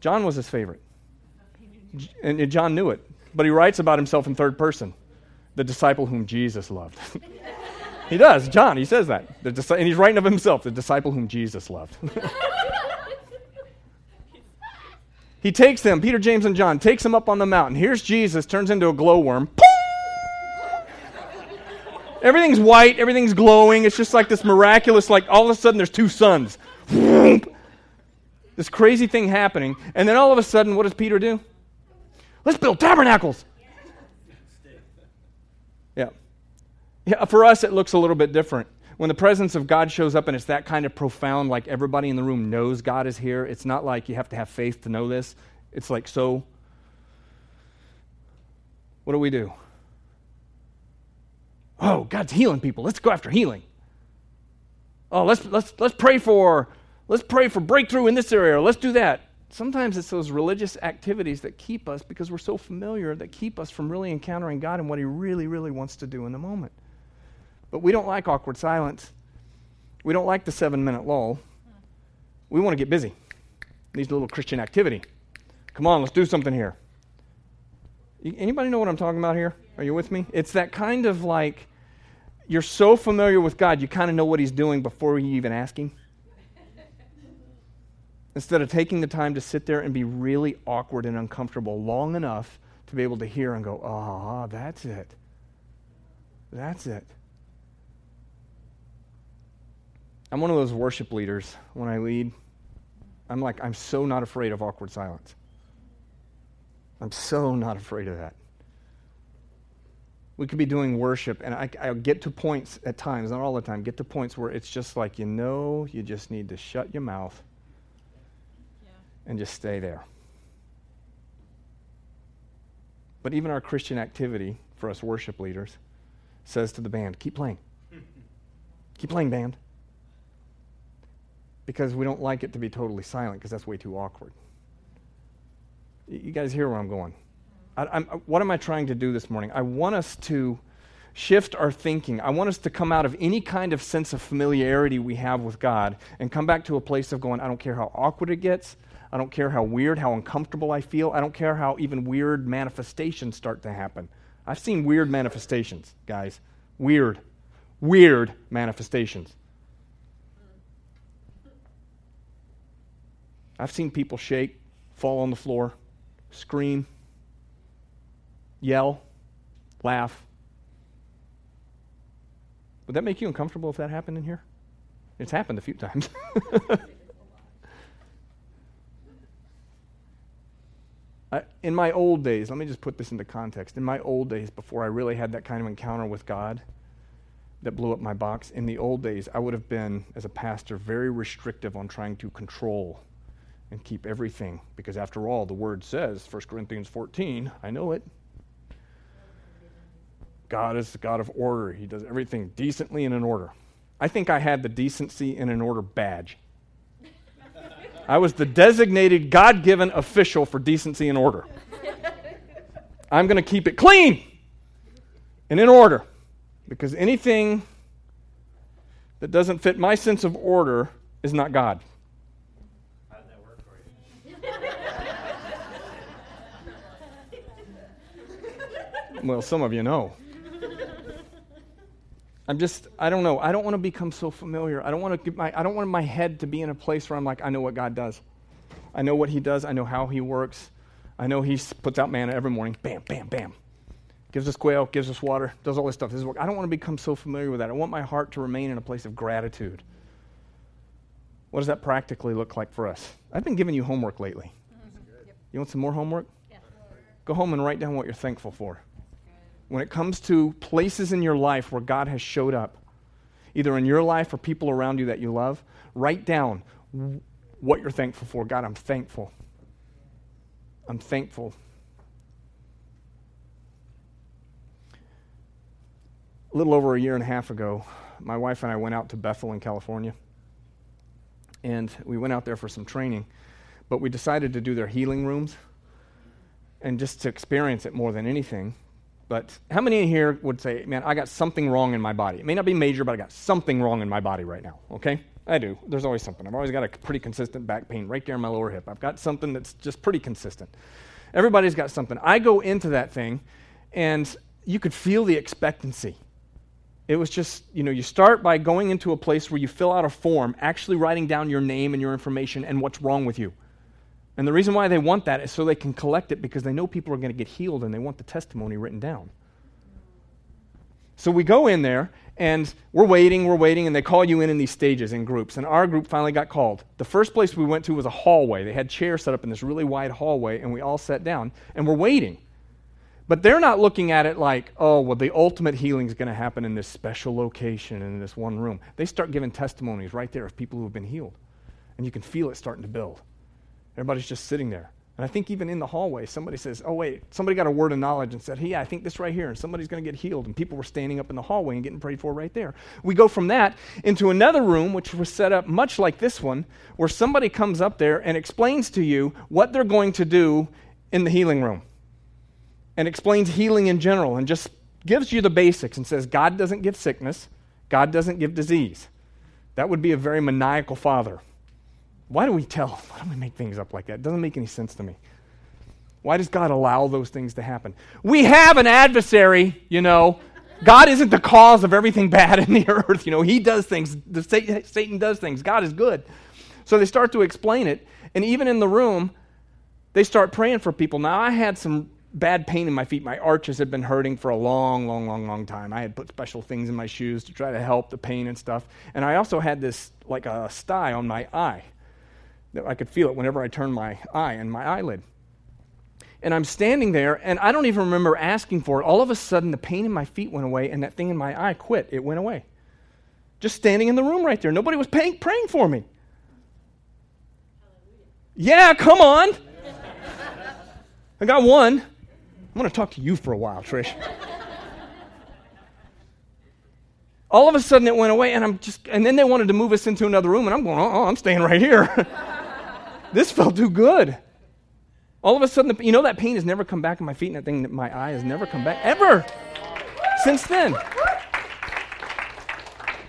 John was his favorite. And John knew it. But he writes about himself in third person the disciple whom Jesus loved. he does, John, he says that. Disi- and he's writing of himself, the disciple whom Jesus loved. he takes them, Peter, James, and John, takes them up on the mountain. Here's Jesus, turns into a glowworm. Everything's white, everything's glowing. It's just like this miraculous, like all of a sudden there's two suns. this crazy thing happening. And then all of a sudden, what does Peter do? Let's build tabernacles. Yeah. Yeah, for us, it looks a little bit different. When the presence of God shows up and it's that kind of profound, like everybody in the room knows God is here, it's not like you have to have faith to know this. It's like, so, what do we do? Oh, God's healing people. Let's go after healing. Oh, let's, let's, let's pray for let's pray for breakthrough in this area. Let's do that sometimes it's those religious activities that keep us, because we're so familiar, that keep us from really encountering God and what He really, really wants to do in the moment. But we don't like awkward silence. We don't like the seven minute lull. We want to get busy. Needs a little Christian activity. Come on, let's do something here. Anybody know what I'm talking about here? Are you with me? It's that kind of like you're so familiar with God, you kind of know what He's doing before you even ask Him instead of taking the time to sit there and be really awkward and uncomfortable long enough to be able to hear and go, ah, that's it. That's it. I'm one of those worship leaders when I lead. I'm like, I'm so not afraid of awkward silence. I'm so not afraid of that. We could be doing worship, and I, I get to points at times, not all the time, get to points where it's just like, you know, you just need to shut your mouth and just stay there. But even our Christian activity for us worship leaders says to the band, keep playing. keep playing, band. Because we don't like it to be totally silent because that's way too awkward. You guys hear where I'm going? I, what am I trying to do this morning? I want us to shift our thinking. I want us to come out of any kind of sense of familiarity we have with God and come back to a place of going, I don't care how awkward it gets. I don't care how weird, how uncomfortable I feel. I don't care how even weird manifestations start to happen. I've seen weird manifestations, guys. Weird, weird manifestations. I've seen people shake, fall on the floor, scream, yell, laugh. Would that make you uncomfortable if that happened in here? It's happened a few times. in my old days, let me just put this into context. In my old days, before I really had that kind of encounter with God that blew up my box, in the old days, I would have been, as a pastor, very restrictive on trying to control and keep everything. Because after all, the word says, 1 Corinthians 14, I know it. God is the God of order. He does everything decently and in order. I think I had the decency and in order badge. I was the designated God given official for decency and order. I'm going to keep it clean and in order because anything that doesn't fit my sense of order is not God. How did that work for you? Well, some of you know. I'm just, I don't know. I don't want to become so familiar. I don't want to get my, I don't want my head to be in a place where I'm like, I know what God does. I know what He does. I know how He works. I know He puts out manna every morning. Bam, bam, bam. Gives us quail, gives us water, does all this stuff. This is what, I don't want to become so familiar with that. I want my heart to remain in a place of gratitude. What does that practically look like for us? I've been giving you homework lately. Mm-hmm. You want some more homework? Go home and write down what you're thankful for when it comes to places in your life where God has showed up, either in your life or people around you that you love, write down what you're thankful for. God, I'm thankful. I'm thankful. A little over a year and a half ago, my wife and I went out to Bethel in California. And we went out there for some training, but we decided to do their healing rooms and just to experience it more than anything. But how many in here would say, man, I got something wrong in my body? It may not be major, but I got something wrong in my body right now, okay? I do. There's always something. I've always got a pretty consistent back pain right there in my lower hip. I've got something that's just pretty consistent. Everybody's got something. I go into that thing, and you could feel the expectancy. It was just, you know, you start by going into a place where you fill out a form, actually writing down your name and your information and what's wrong with you. And the reason why they want that is so they can collect it because they know people are going to get healed and they want the testimony written down. So we go in there and we're waiting, we're waiting, and they call you in in these stages in groups. And our group finally got called. The first place we went to was a hallway. They had chairs set up in this really wide hallway, and we all sat down and we're waiting. But they're not looking at it like, oh, well, the ultimate healing is going to happen in this special location in this one room. They start giving testimonies right there of people who have been healed. And you can feel it starting to build. Everybody's just sitting there. And I think even in the hallway, somebody says, Oh, wait, somebody got a word of knowledge and said, Hey, I think this right here, and somebody's going to get healed. And people were standing up in the hallway and getting prayed for right there. We go from that into another room, which was set up much like this one, where somebody comes up there and explains to you what they're going to do in the healing room and explains healing in general and just gives you the basics and says, God doesn't give sickness, God doesn't give disease. That would be a very maniacal father. Why do we tell? Why do we make things up like that? It doesn't make any sense to me. Why does God allow those things to happen? We have an adversary, you know. God isn't the cause of everything bad in the earth. You know, He does things. The Satan does things. God is good. So they start to explain it. And even in the room, they start praying for people. Now, I had some bad pain in my feet. My arches had been hurting for a long, long, long, long time. I had put special things in my shoes to try to help the pain and stuff. And I also had this, like a sty on my eye. I could feel it whenever I turned my eye and my eyelid. And I'm standing there, and I don't even remember asking for it. All of a sudden, the pain in my feet went away, and that thing in my eye quit. It went away. Just standing in the room right there. Nobody was praying for me. Yeah, come on. I got one. I'm going to talk to you for a while, Trish. All of a sudden, it went away, and I'm just, and then they wanted to move us into another room, and I'm going, oh, I'm staying right here. this felt too good. All of a sudden, you know that pain has never come back in my feet, and that thing, my eye has never come back ever since then.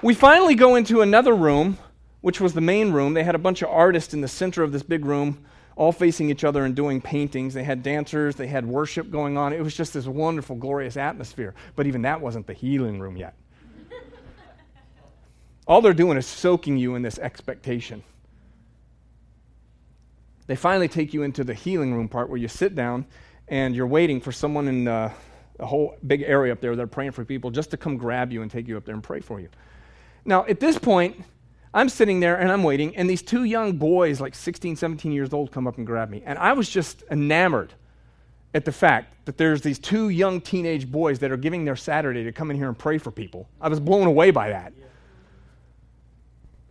We finally go into another room, which was the main room. They had a bunch of artists in the center of this big room, all facing each other and doing paintings. They had dancers, they had worship going on. It was just this wonderful, glorious atmosphere. But even that wasn't the healing room yet. All they're doing is soaking you in this expectation. They finally take you into the healing room part where you sit down and you're waiting for someone in uh, a whole big area up there. They're praying for people just to come grab you and take you up there and pray for you. Now, at this point, I'm sitting there and I'm waiting, and these two young boys, like 16, 17 years old, come up and grab me. And I was just enamored at the fact that there's these two young teenage boys that are giving their Saturday to come in here and pray for people. I was blown away by that.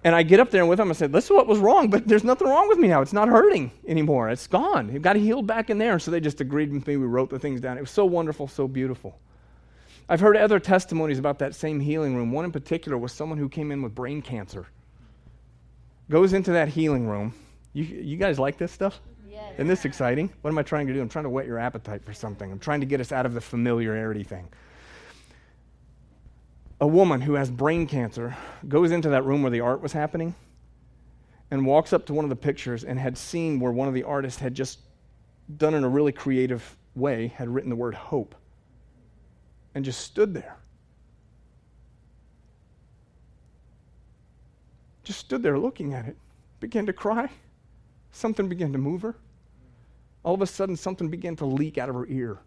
And I get up there with them. And I said, This is what was wrong, but there's nothing wrong with me now. It's not hurting anymore. It's gone. It got healed back in there. So they just agreed with me. We wrote the things down. It was so wonderful, so beautiful. I've heard other testimonies about that same healing room. One in particular was someone who came in with brain cancer. Goes into that healing room. You, you guys like this stuff? Yes. Isn't this exciting? What am I trying to do? I'm trying to whet your appetite for something. I'm trying to get us out of the familiarity thing a woman who has brain cancer goes into that room where the art was happening, and walks up to one of the pictures and had seen where one of the artists had just done in a really creative way, had written the word hope, and just stood there. Just stood there looking at it, began to cry. Something began to move her. All of a sudden, something began to leak out of her ear.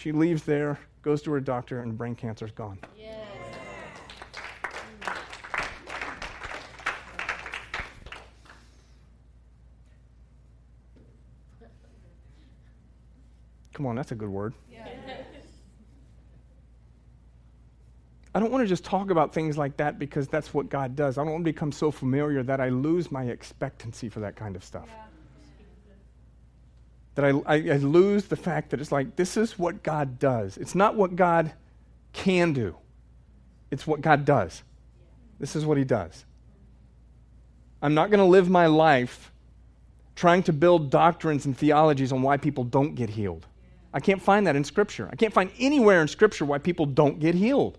She leaves there, goes to her doctor, and brain cancer's gone. Yes. Come on, that's a good word. Yeah. I don't want to just talk about things like that because that's what God does. I don't want to become so familiar that I lose my expectancy for that kind of stuff. Yeah. That I, I, I, lose the fact that it's like, this is what God does. It's not what God can do, it's what God does. This is what He does. I'm not going to live my life trying to build doctrines and theologies on why people don't get healed. I can't find that in Scripture. I can't find anywhere in Scripture why people don't get healed.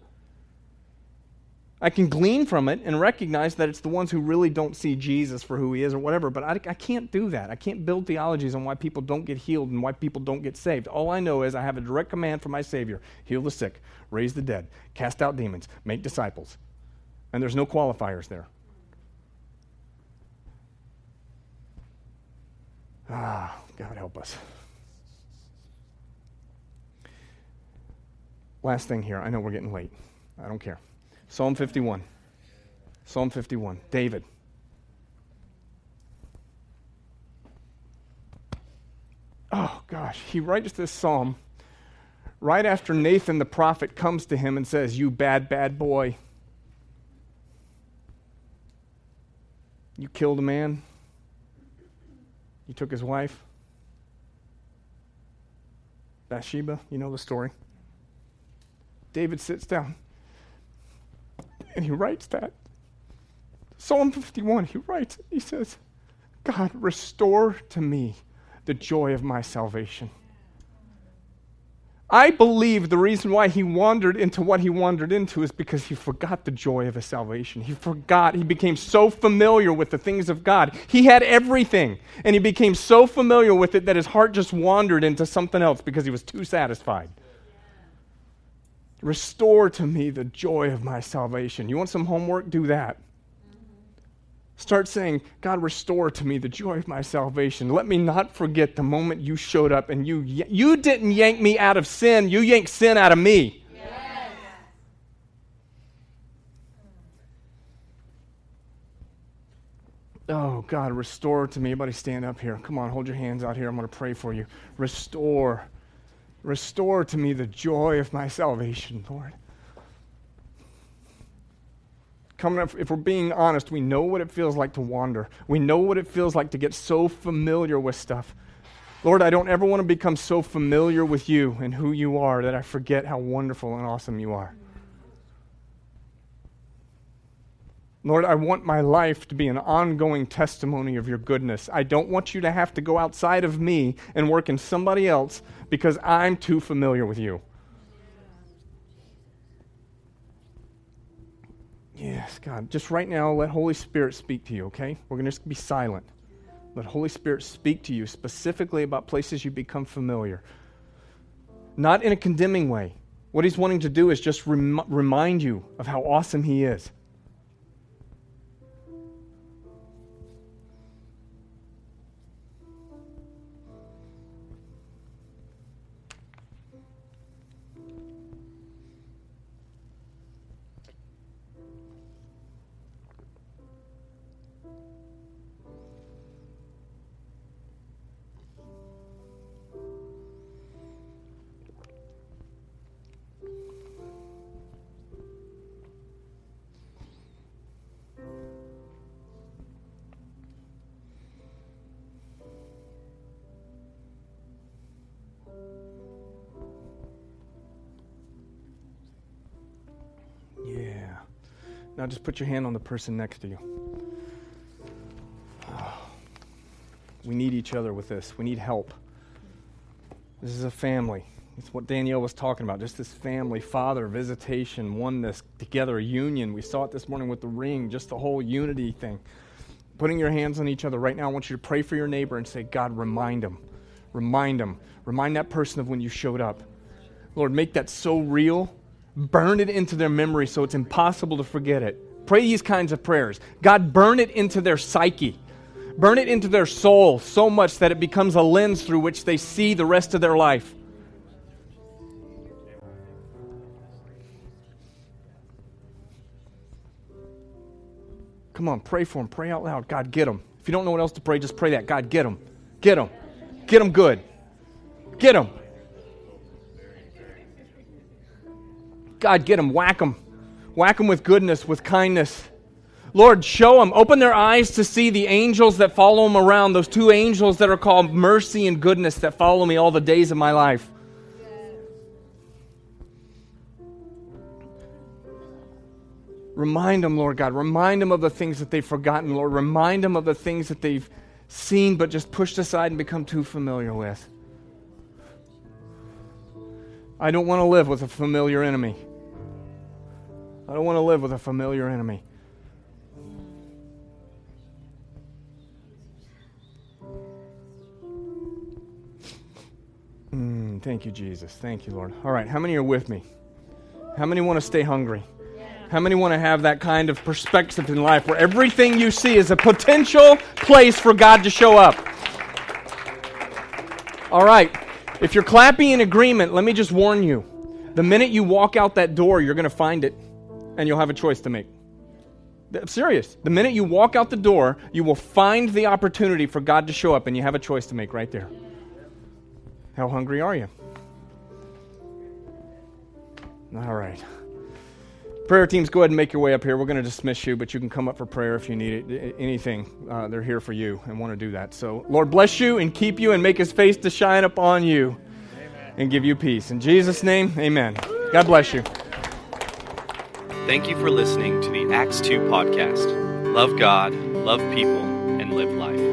I can glean from it and recognize that it's the ones who really don't see Jesus for who he is or whatever, but I, I, can't do that. I can't build theologies on why people don't get healed and why people don't get saved. All I know is I have a direct command from my Savior heal the sick, raise the dead, cast out demons, make disciples. And there's no qualifiers there. Ah, God help us. Last thing here. I know we're getting late. I don't care. Psalm 51. Psalm 51. David. Oh, gosh. He writes this psalm right after Nathan the prophet comes to him and says, You bad, bad boy. You killed a man. You took his wife. Bathsheba, you know the story. David sits down and he writes that. Psalm 51, he writes, he says, God, restore to me the joy of my salvation. I believe the reason why he wandered into what he wandered into is because he forgot the joy of his salvation. He forgot. He became so familiar with the things of God. He had everything, and he became so familiar with it that his heart just wandered into something else because he was too satisfied. Restore to me the joy of my salvation. You want some homework? Do that. Start saying, God, restore to me the joy of my salvation. Let me not forget the moment you showed up and you, you didn't yank me out of sin, you yanked sin out of me. Yes. Oh, God, restore to me. Everybody stand up here. Come on, hold your hands out here. I'm going to pray for you. Restore Restore to me the joy of my salvation, Lord. Coming up, if we're being honest, we know what it feels like to wander. We know what it feels like to get so familiar with stuff. Lord, I don't ever want to become so familiar with you and who you are that I forget how wonderful and awesome you are. Lord, I want my life to be an ongoing testimony of your goodness. I don't want you to have to go outside of me and work in somebody else because I'm too familiar with you. Yes, God. Just right now, let Holy Spirit speak to you, okay? We're going to just be silent. Let Holy Spirit speak to you specifically about places you become familiar. Not in a condemning way. What He's wanting to do is just rem- remind you of how awesome He is. Just put your hand on the person next to you. We need each other with this. We need help. This is a family. It's what Danielle was talking about just this family, father, visitation, oneness, together, union. We saw it this morning with the ring, just the whole unity thing. Putting your hands on each other. Right now, I want you to pray for your neighbor and say, God, remind them. Remind them. Remind that person of when you showed up. Lord, make that so real. Burn it into their memory so it's impossible to forget it. Pray these kinds of prayers. God, burn it into their psyche. Burn it into their soul so much that it becomes a lens through which they see the rest of their life. Come on, pray for them. Pray out loud. God, get them. If you don't know what else to pray, just pray that. God, get them. Get them. Get them good. Get them. God, get them. Whack them. Whack them with goodness, with kindness. Lord, show them. Open their eyes to see the angels that follow them around, those two angels that are called mercy and goodness that follow me all the days of my life. Remind them, Lord God. Remind them of the things that they've forgotten, Lord. Remind them of the things that they've seen but just pushed aside and become too familiar with. I don't want to live with a familiar enemy. I don't want to live with a familiar enemy. Mm, thank you, Jesus. Thank you, Lord. All right, how many are with me? How many want to stay hungry? How many want to have that kind of perspective in life where everything you see is a potential place for God to show up? All right. If you're clapping in agreement, let me just warn you. The minute you walk out that door, you're going to find it and you'll have a choice to make. I'm serious. The minute you walk out the door, you will find the opportunity for God to show up and you have a choice to make right there. How hungry are you? All right. Prayer teams, go ahead and make your way up here. We're going to dismiss you, but you can come up for prayer if you need it. Anything, uh, they're here for you and want to do that. So, Lord, bless you and keep you and make his face to shine upon you amen. and give you peace. In Jesus' name, amen. God bless you. Thank you for listening to the Acts 2 podcast. Love God, love people, and live life.